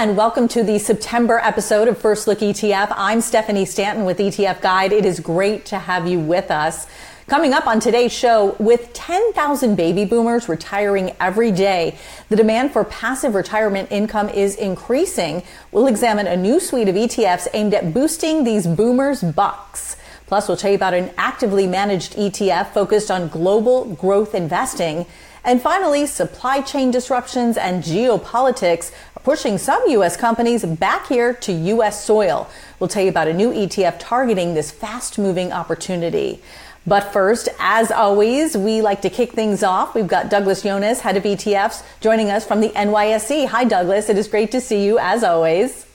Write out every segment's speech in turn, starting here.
And welcome to the September episode of First Look ETF. I'm Stephanie Stanton with ETF Guide. It is great to have you with us. Coming up on today's show, with 10,000 baby boomers retiring every day, the demand for passive retirement income is increasing. We'll examine a new suite of ETFs aimed at boosting these boomers' bucks. Plus, we'll tell you about an actively managed ETF focused on global growth investing. And finally, supply chain disruptions and geopolitics are pushing some U.S. companies back here to U.S. soil. We'll tell you about a new ETF targeting this fast moving opportunity. But first, as always, we like to kick things off. We've got Douglas Yones, head of ETFs, joining us from the NYSE. Hi, Douglas. It is great to see you, as always.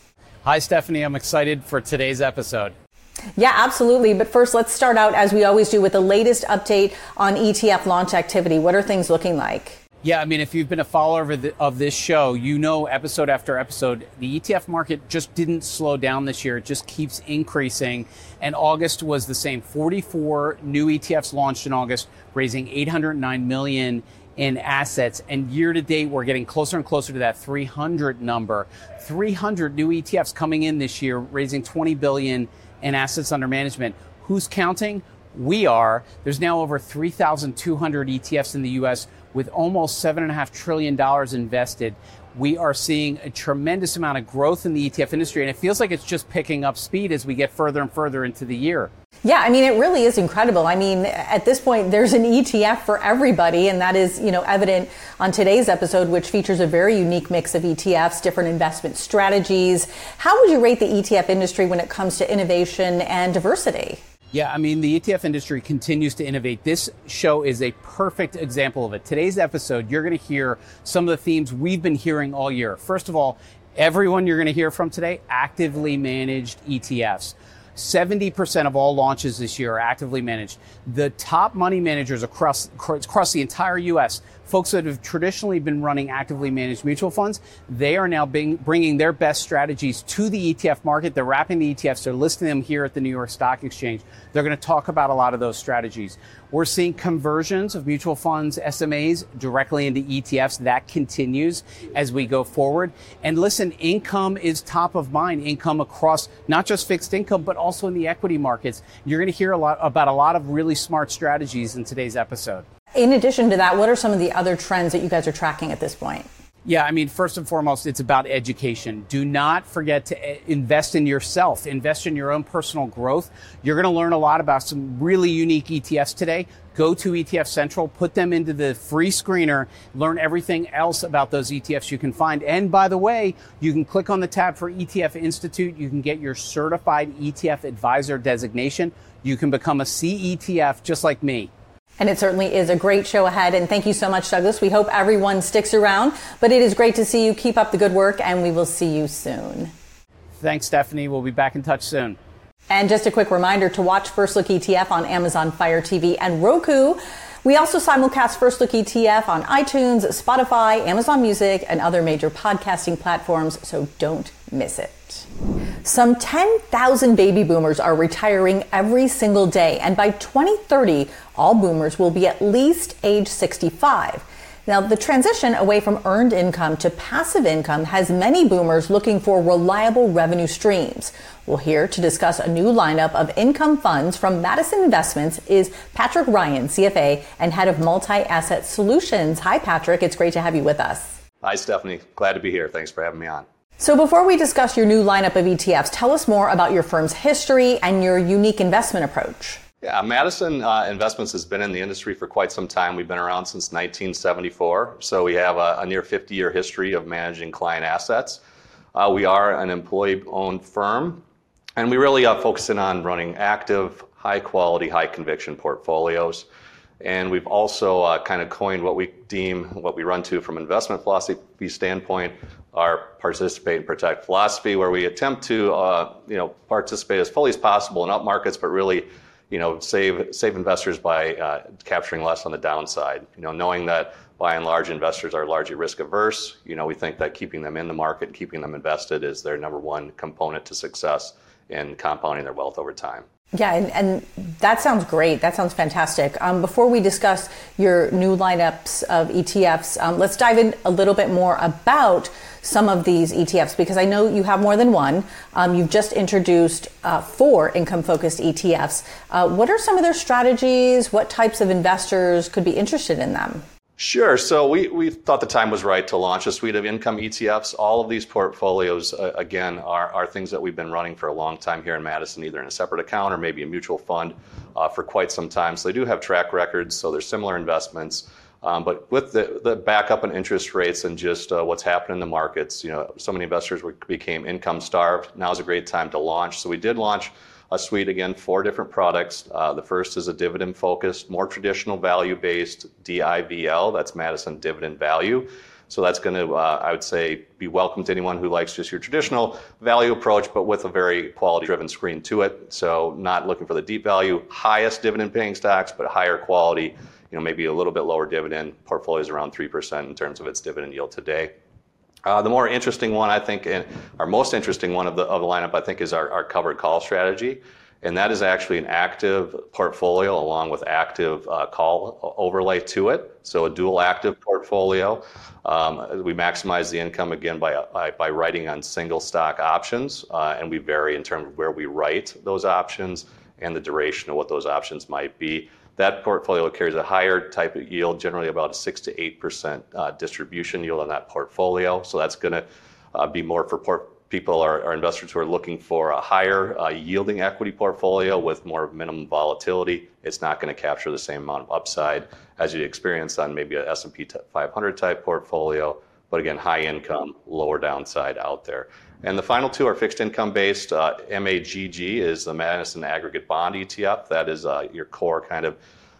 Hi, Stephanie. I'm excited for today's episode. Yeah, absolutely. But first, let's start out as we always do with the latest update on ETF launch activity. What are things looking like? Yeah, I mean, if you've been a follower of, the, of, this show, you know episode after episode, the ETF market just didn't slow down this year. It just keeps increasing. And August was the same 44 new ETFs launched in August, raising 809 million in assets. And year to date, we're getting closer and closer to that 300 number. 300 new ETFs coming in this year, raising 20 billion in assets under management. Who's counting? We are. There's now over 3,200 ETFs in the US with almost $7.5 trillion invested. We are seeing a tremendous amount of growth in the ETF industry, and it feels like it's just picking up speed as we get further and further into the year. Yeah, I mean, it really is incredible. I mean, at this point, there's an ETF for everybody, and that is, you know, evident on today's episode, which features a very unique mix of ETFs, different investment strategies. How would you rate the ETF industry when it comes to innovation and diversity? Yeah, I mean, the ETF industry continues to innovate. This show is a perfect example of it. Today's episode, you're going to hear some of the themes we've been hearing all year. First of all, everyone you're going to hear from today, actively managed ETFs. 70% of all launches this year are actively managed. The top money managers across, across the entire U.S., folks that have traditionally been running actively managed mutual funds, they are now being, bringing their best strategies to the ETF market. They're wrapping the ETFs. They're listing them here at the New York Stock Exchange. They're going to talk about a lot of those strategies. We're seeing conversions of mutual funds, SMAs directly into ETFs. That continues as we go forward. And listen, income is top of mind. Income across not just fixed income, but also in the equity markets. You're going to hear a lot about a lot of really smart strategies in today's episode. In addition to that, what are some of the other trends that you guys are tracking at this point? Yeah, I mean, first and foremost, it's about education. Do not forget to eh, invest in yourself, invest in your own personal growth. You're going to learn a lot about some really unique ETFs today. Go to ETF Central, put them into the free screener, learn everything else about those ETFs you can find. And by the way, you can click on the tab for ETF Institute. You can get your certified ETF advisor designation. You can become a CETF just like me. And it certainly is a great show ahead. And thank you so much, Douglas. We hope everyone sticks around. But it is great to see you. Keep up the good work, and we will see you soon. Thanks, Stephanie. We'll be back in touch soon. And just a quick reminder to watch First Look ETF on Amazon Fire TV and Roku. We also simulcast First Look ETF on iTunes, Spotify, Amazon Music, and other major podcasting platforms, so don't miss it. Some 10,000 baby boomers are retiring every single day, and by 2030, all boomers will be at least age 65. Now, the transition away from earned income to passive income has many boomers looking for reliable revenue streams. Well, here to discuss a new lineup of income funds from Madison Investments is Patrick Ryan, CFA and head of multi asset solutions. Hi, Patrick. It's great to have you with us. Hi, Stephanie. Glad to be here. Thanks for having me on. So, before we discuss your new lineup of ETFs, tell us more about your firm's history and your unique investment approach. Yeah, Madison uh, Investments has been in the industry for quite some time. We've been around since 1974, so we have a, a near 50 year history of managing client assets. Uh, we are an employee owned firm, and we really uh, focus in on running active, high quality, high conviction portfolios. And we've also uh, kind of coined what we deem, what we run to from investment philosophy standpoint, our participate and protect philosophy, where we attempt to, uh, you know, participate as fully as possible in up markets, but really, you know, save save investors by uh, capturing less on the downside. You know, knowing that by and large investors are largely risk averse. You know, we think that keeping them in the market, keeping them invested, is their number one component to success in compounding their wealth over time. Yeah, and, and, that sounds great. That sounds fantastic. Um, before we discuss your new lineups of ETFs, um, let's dive in a little bit more about some of these ETFs because I know you have more than one. Um, you've just introduced uh, four income focused ETFs. Uh, what are some of their strategies? What types of investors could be interested in them? Sure. So we, we thought the time was right to launch a suite of income ETFs. All of these portfolios, uh, again, are, are things that we've been running for a long time here in Madison, either in a separate account or maybe a mutual fund uh, for quite some time. So they do have track records, so they're similar investments. Um, but with the, backup in interest rates and just uh, what's happened in the markets, you know, so many investors became income starved. Now is a great time to launch. So we did launch a suite again, four different products. Uh, the first is a dividend focused, more traditional value based DIVL. That's Madison Dividend Value. So that's going to, uh, I would say, be welcome to anyone who likes just your traditional value approach, but with a very quality driven screen to it. So not looking for the deep value, highest dividend paying stocks, but higher quality you know, maybe a little bit lower dividend. Portfolio is around 3% in terms of its dividend yield today. Uh, the more interesting one, I think, and our most interesting one of the, of the lineup, I think, is our, our covered call strategy. And that is actually an active portfolio along with active uh, call overlay to it. So a dual active portfolio. Um, we maximize the income again by, by, by writing on single stock options, uh, and we vary in terms of where we write those options and the duration of what those options might be. That portfolio carries a higher type of yield, generally about a 6 to 8% uh, distribution yield on that portfolio. So that's going to uh, be more for people or, or, investors who are looking for a higher uh, yielding equity portfolio with more minimum volatility. It's not going to capture the same amount of upside as you experience on maybe a S&P 500 type portfolio. But again, high income, lower downside out there. And the final two are fixed income based. Uh, MAGG is the Madison Aggregate Bond ETF. That is uh, your core kind of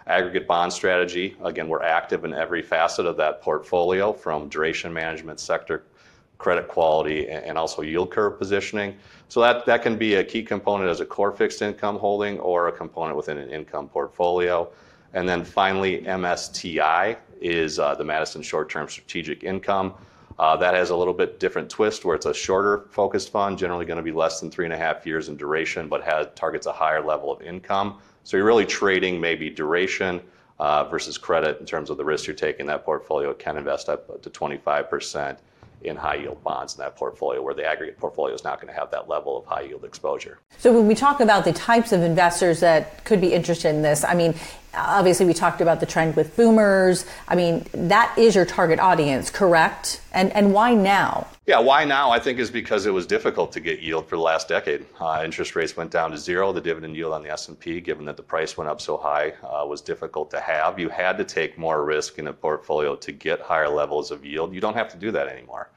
aggregate bond strategy. Again, we're active in every facet of that portfolio from duration management, sector credit quality, and also yield curve positioning. So that, that can be a key component as a core fixed income holding or a component within an income portfolio. And then finally, MSTI is uh, the Madison Short Term Strategic Income. Uh, that has a little bit different twist where it's a shorter focused fund, generally going to be less than three and a half years in duration, but has targets a higher level of income. So you're really trading maybe duration uh, versus credit in terms of the risk you're taking. That portfolio can invest up to 25% in high yield bonds in that portfolio, where the aggregate portfolio is not going to have that level of high yield exposure. So, when we talk about the types of investors that could be interested in this, I mean, obviously we talked about the trend with boomers. I mean, that is your target audience, correct? And and why now? Yeah, why now? I think is because it was difficult to get yield for the last decade. Uh, interest rates went down to zero. The dividend yield on the S&P, given that the price went up so high, uh, was difficult to have. You had to take more risk in a portfolio to get higher levels of yield. You don't have to do that anymore.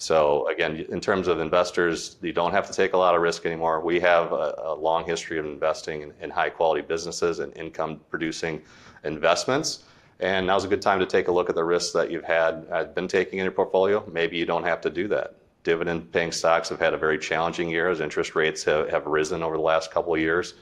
So again, in terms of investors, you don't have to take a lot of risk anymore. We have a, long history of investing in, high quality businesses and income producing investments. And now's a good time to take a look at the risks that you've had uh, been taking in your portfolio. Maybe you don't have to do that. Dividend paying stocks have had a very challenging year as interest rates have, have risen over the last couple of years.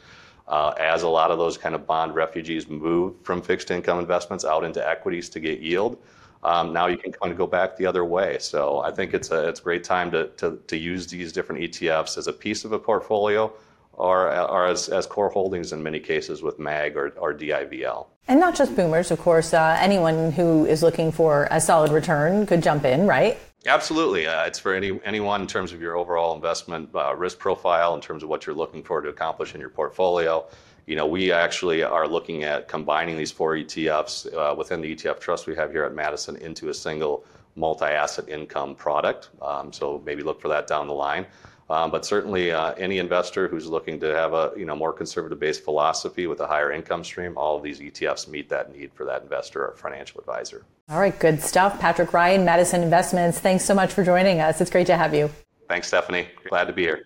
Uh, as a lot of those kind of bond refugees move from fixed income investments out into equities to get yield, um, now you can kind of go back the other way. So I think it's a it's a great time to, to, to use these different ETFs as a piece of a portfolio or, or as, as core holdings in many cases with MAG or, or DIVL. And not just boomers, of course. Uh, anyone who is looking for a solid return could jump in, right? Absolutely. Uh, it's for any, anyone in terms of your overall investment uh, risk profile, in terms of what you're looking for to accomplish in your portfolio you know, we actually are looking at combining these four ETFs uh, within the ETF trust we have here at Madison into a single multi-asset income product. Um, so maybe look for that down the line. Um, but certainly, uh, any investor who's looking to have a you know more conservative-based philosophy with a higher income stream, all of these ETFs meet that need for that investor or financial advisor. All right, good stuff. Patrick Ryan, Madison Investments. Thanks so much for joining us. It's great to have you. Thanks, Stephanie. Glad to be here.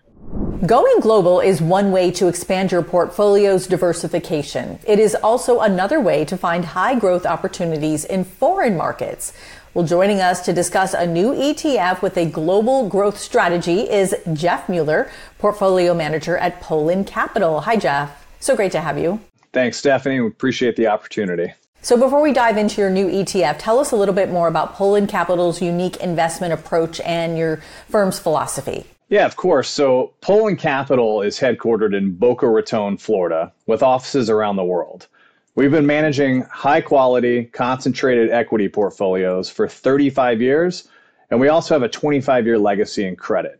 Going global is one way to expand your portfolio's diversification. It is also another way to find high growth opportunities in foreign markets. Well, joining us to discuss a new ETF with a global growth strategy is Jeff Mueller, portfolio manager at Polen Capital. Hi, Jeff. So great to have you. Thanks, Stephanie. We appreciate the opportunity. So, before we dive into your new ETF, tell us a little bit more about Polen Capital's unique investment approach and your firm's philosophy. Yeah, of course. So Polen Capital is headquartered in Boca Raton, Florida, with offices around the world. We've been managing high quality, concentrated equity portfolios for 35 years, and we also have a 25 year legacy in credit.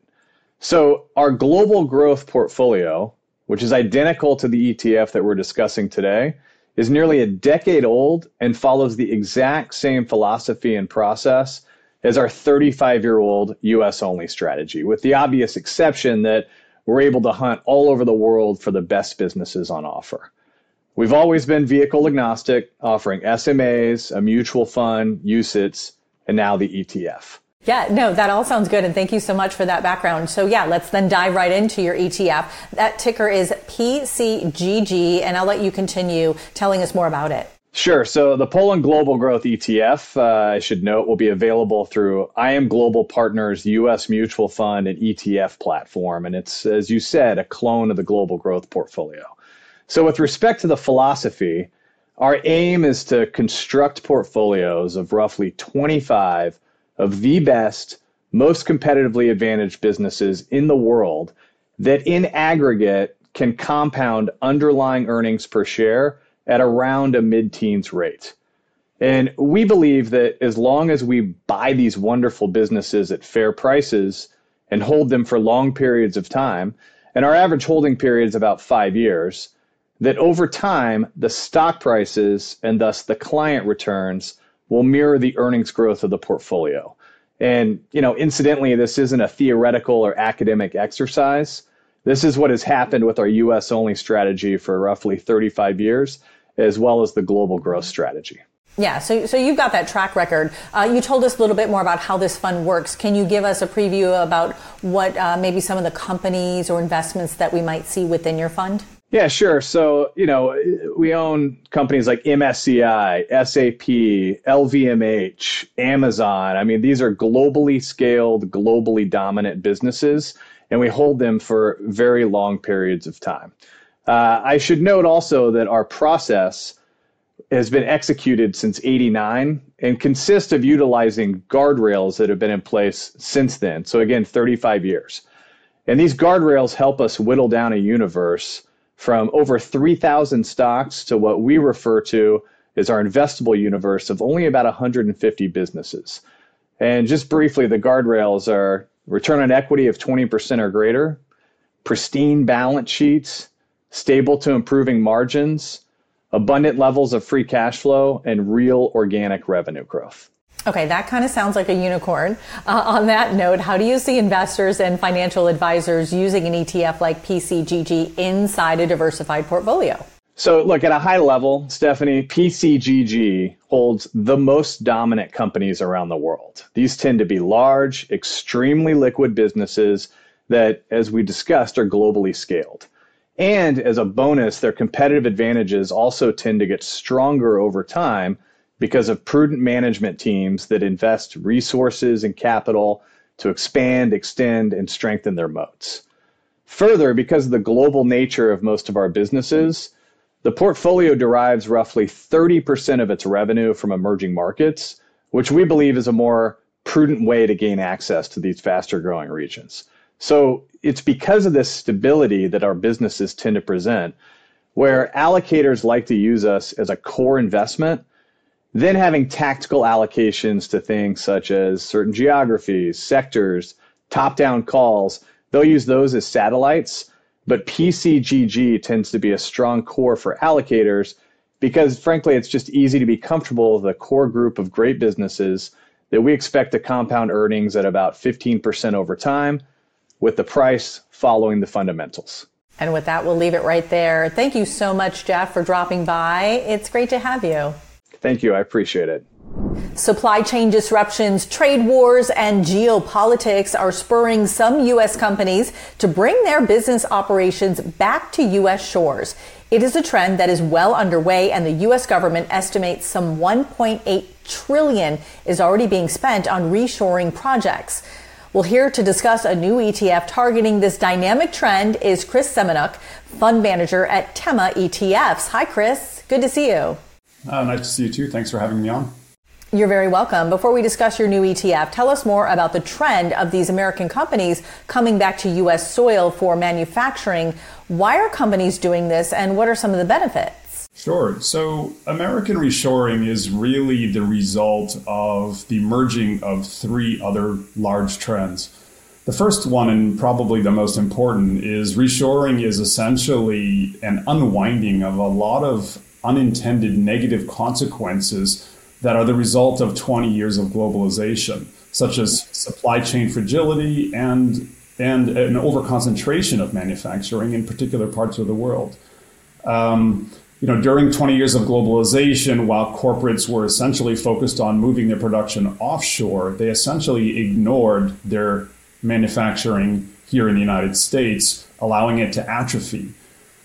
So, our global growth portfolio, which is identical to the ETF that we're discussing today, is nearly a decade old and follows the exact same philosophy and process as our 35 year old US only strategy, with the obvious exception that we're able to hunt all over the world for the best businesses on offer. We've always been vehicle agnostic, offering SMAs, a mutual fund, UCITS, and now the ETF. Yeah, no, that all sounds good. And thank you so much for that background. So yeah, let's then dive right into your ETF. That ticker is PCGG, and I'll let you continue telling us more about it. Sure. So the Polen Global Growth ETF, uh, I should note, will be available through IM Global Partners U.S. Mutual Fund and ETF platform. And it's, as you said, a clone of the Global Growth portfolio. So, with respect to the philosophy, our aim is to construct portfolios of roughly 25 of the best, most competitively advantaged businesses in the world that in aggregate can compound underlying earnings per share at around a mid teens rate. And we believe that as long as we buy these wonderful businesses at fair prices and hold them for long periods of time, and our average holding period is about five years, that over time, the stock prices and thus the client returns will mirror the earnings growth of the portfolio. And, you know, incidentally, this isn't a theoretical or academic exercise. This is what has happened with our US only strategy for roughly 35 years, as well as the global growth strategy. Yeah, so, so you've got that track record. Uh, you told us a little bit more about how this fund works. Can you give us a preview about what uh, maybe some of the companies or investments that we might see within your fund? Yeah, sure. So, you know, we own companies like MSCI, SAP, LVMH, Amazon. I mean, these are globally scaled, globally dominant businesses, and we hold them for very long periods of time. Uh, I should note also that our process has been executed since 89 and consists of utilizing guardrails that have been in place since then. So, again, 35 years. And these guardrails help us whittle down a universe from over 3,000 stocks to what we refer to as our investable universe of only about 150 businesses. And just briefly, the guardrails are return on equity of 20% or greater, pristine balance sheets, stable to improving margins, abundant levels of free cash flow, and real organic revenue growth. Okay, that kind of sounds like a unicorn. Uh, on that note, how do you see investors and financial advisors using an ETF like PCGG inside a diversified portfolio? So, look, at a high level, Stephanie, PCGG holds the most dominant companies around the world. These tend to be large, extremely liquid businesses that, as we discussed, are globally scaled. And as a bonus, their competitive advantages also tend to get stronger over time because of prudent management teams that invest resources and capital to expand, extend, and strengthen their moats. Further, because of the global nature of most of our businesses, the portfolio derives roughly 30% of its revenue from emerging markets, which we believe is a more prudent way to gain access to these faster growing regions. So it's because of this stability that our businesses tend to present, where allocators like to use us as a core investment then having tactical allocations to things such as certain geographies, sectors, top down calls, they'll use those as satellites. But PCGG tends to be a strong core for allocators because, frankly, it's just easy to be comfortable with a core group of great businesses that we expect to compound earnings at about 15% over time, with the price following the fundamentals. And with that, we'll leave it right there. Thank you so much, Jeff, for dropping by. It's great to have you. Thank you. I appreciate it. Supply chain disruptions, trade wars, and geopolitics are spurring some U.S. companies to bring their business operations back to U.S. shores. It is a trend that is well underway, and the U.S. government estimates some 1.8 trillion is already being spent on reshoring projects. Well, here to discuss a new ETF targeting this dynamic trend is Chris Semenuk, fund manager at Tema ETFs. Hi, Chris. Good to see you. Uh, nice to see you too. Thanks for having me on. You're very welcome. Before we discuss your new ETF, tell us more about the trend of these American companies coming back to U.S. soil for manufacturing. Why are companies doing this, and what are some of the benefits? Sure. So, American reshoring is really the result of the merging of three other large trends. The first one, and probably the most important, is reshoring is essentially an unwinding of a lot of unintended negative consequences that are the result of 20 years of globalization, such as supply chain fragility and and an overconcentration of manufacturing in particular parts of the world. Um, you know, during 20 years of globalization, while corporates were essentially focused on moving their production offshore, they essentially ignored their manufacturing here in the United States, allowing it to atrophy.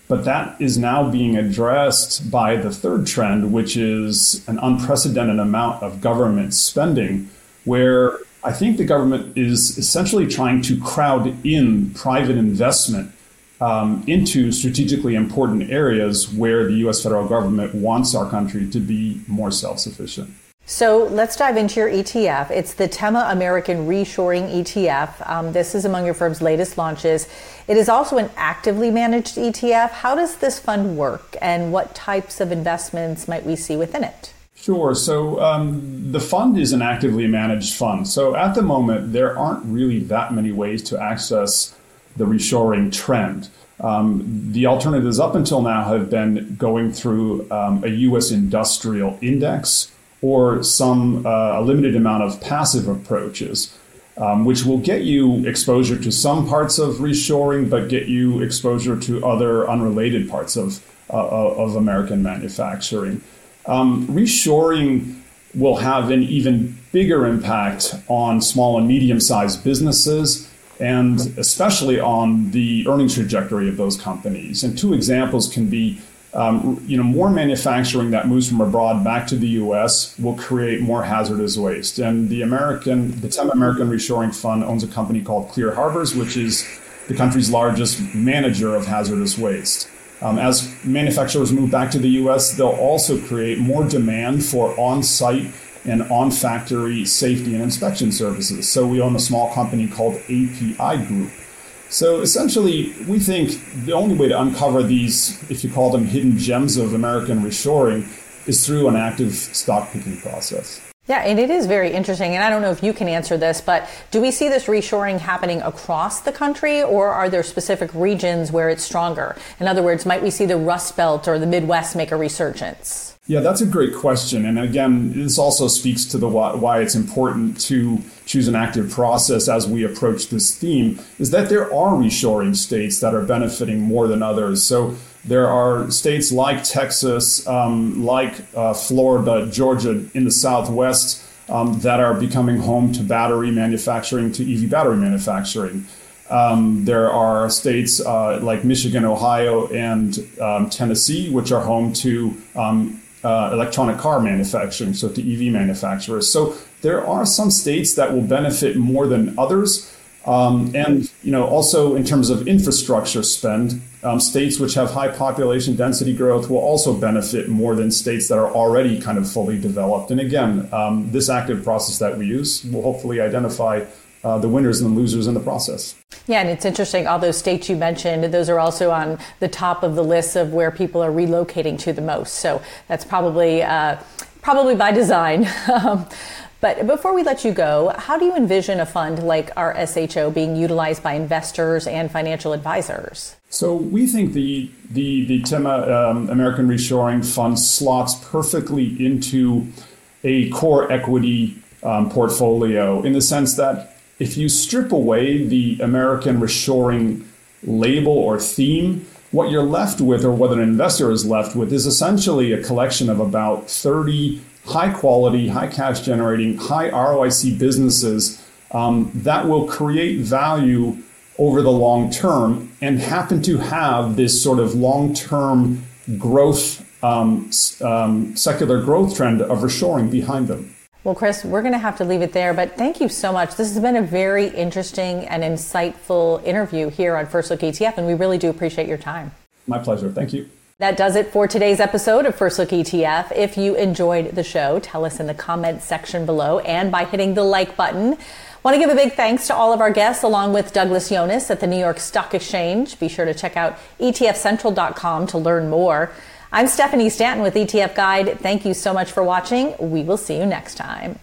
But that is now being addressed by the third trend, which is an unprecedented amount of government spending, where I think the government is essentially trying to crowd in private investment um, into strategically important areas where the US federal government wants our country to be more self sufficient. So let's dive into your ETF. It's the Tema American Reshoring ETF. Um, this is among your firm's latest launches. It is also an actively managed ETF. How does this fund work, and what types of investments might we see within it? Sure. So um, the fund is an actively managed fund. So at the moment, there aren't really that many ways to access the reshoring trend. Um, the alternatives up until now have been going through um, a U.S. industrial index or some uh, a limited amount of passive approaches, um, which will get you exposure to some parts of reshoring, but get you exposure to other unrelated parts of uh, of American manufacturing. Um, reshoring will have an even bigger impact on small and medium sized businesses and especially on the earnings trajectory of those companies. And two examples can be um, you know, more manufacturing that moves from abroad back to the U.S. will create more hazardous waste. And the American, the Tema American Reshoring Fund owns a company called Clean Harbors, which is the country's largest manager of hazardous waste. Um, as manufacturers move back to the U.S., they'll also create more demand for on-site and on-factory safety and inspection services. So we own a small company called API Group so essentially, we think the only way to uncover these, if you call them hidden gems of American reshoring, is through an active stock picking process. Yeah, and it is very interesting. And I don't know if you can answer this, but do we see this reshoring happening across the country or are there specific regions where it's stronger? In other words, might we see the Rust Belt or the Midwest make a resurgence? Yeah, that's a great question. And again, this also speaks to the why, why, it's important to choose an active process as we approach this theme is that there are reshoring states that are benefiting more than others. So there are states like Texas, um, like uh, Florida, Georgia in the Southwest um, that are becoming home to battery manufacturing, to EV battery manufacturing. Um, there are states uh, like Michigan, Ohio, and um, Tennessee, which are home to um, uh, electronic car manufacturing, so to EV manufacturers. So there are some states that will benefit more than others. Um, and you know, also in terms of infrastructure spend, um, states which have high population density growth will also benefit more than states that are already kind of fully developed. And again, um, this active process that we use will hopefully identify uh, the winners and the losers in the process. Yeah, and it's interesting. All those states you mentioned, those are also on the top of the list of where people are relocating to the most. So that's probably uh, probably by design. Um, but before we let you go, how do you envision a fund like our SHO being utilized by investors and financial advisors? So we think the the the Tema um, American Reshoring Fund slots perfectly into a core equity um, portfolio in the sense that if you strip away the American reshoring label or theme, what you're left with, or what an investor is left with, is essentially a collection of about 30 high quality, high cash generating, high ROIC businesses um, that will create value over the long term and happen to have this sort of long term growth, um, um, secular growth trend of reshoring behind them. Well, Chris, we're going to have to leave it there, but thank you so much. This has been a very interesting and insightful interview here on First Look ETF, and we really do appreciate your time. My pleasure. Thank you. That does it for today's episode of First Look ETF. If you enjoyed the show, tell us in the comments section below and by hitting the like button. Want to give a big thanks to all of our guests, along with Douglas Yones at the New York Stock Exchange. Be sure to check out etfcentral.com to learn more. I'm Stephanie Stanton with ETF Guide. Thank you so much for watching. We will see you next time.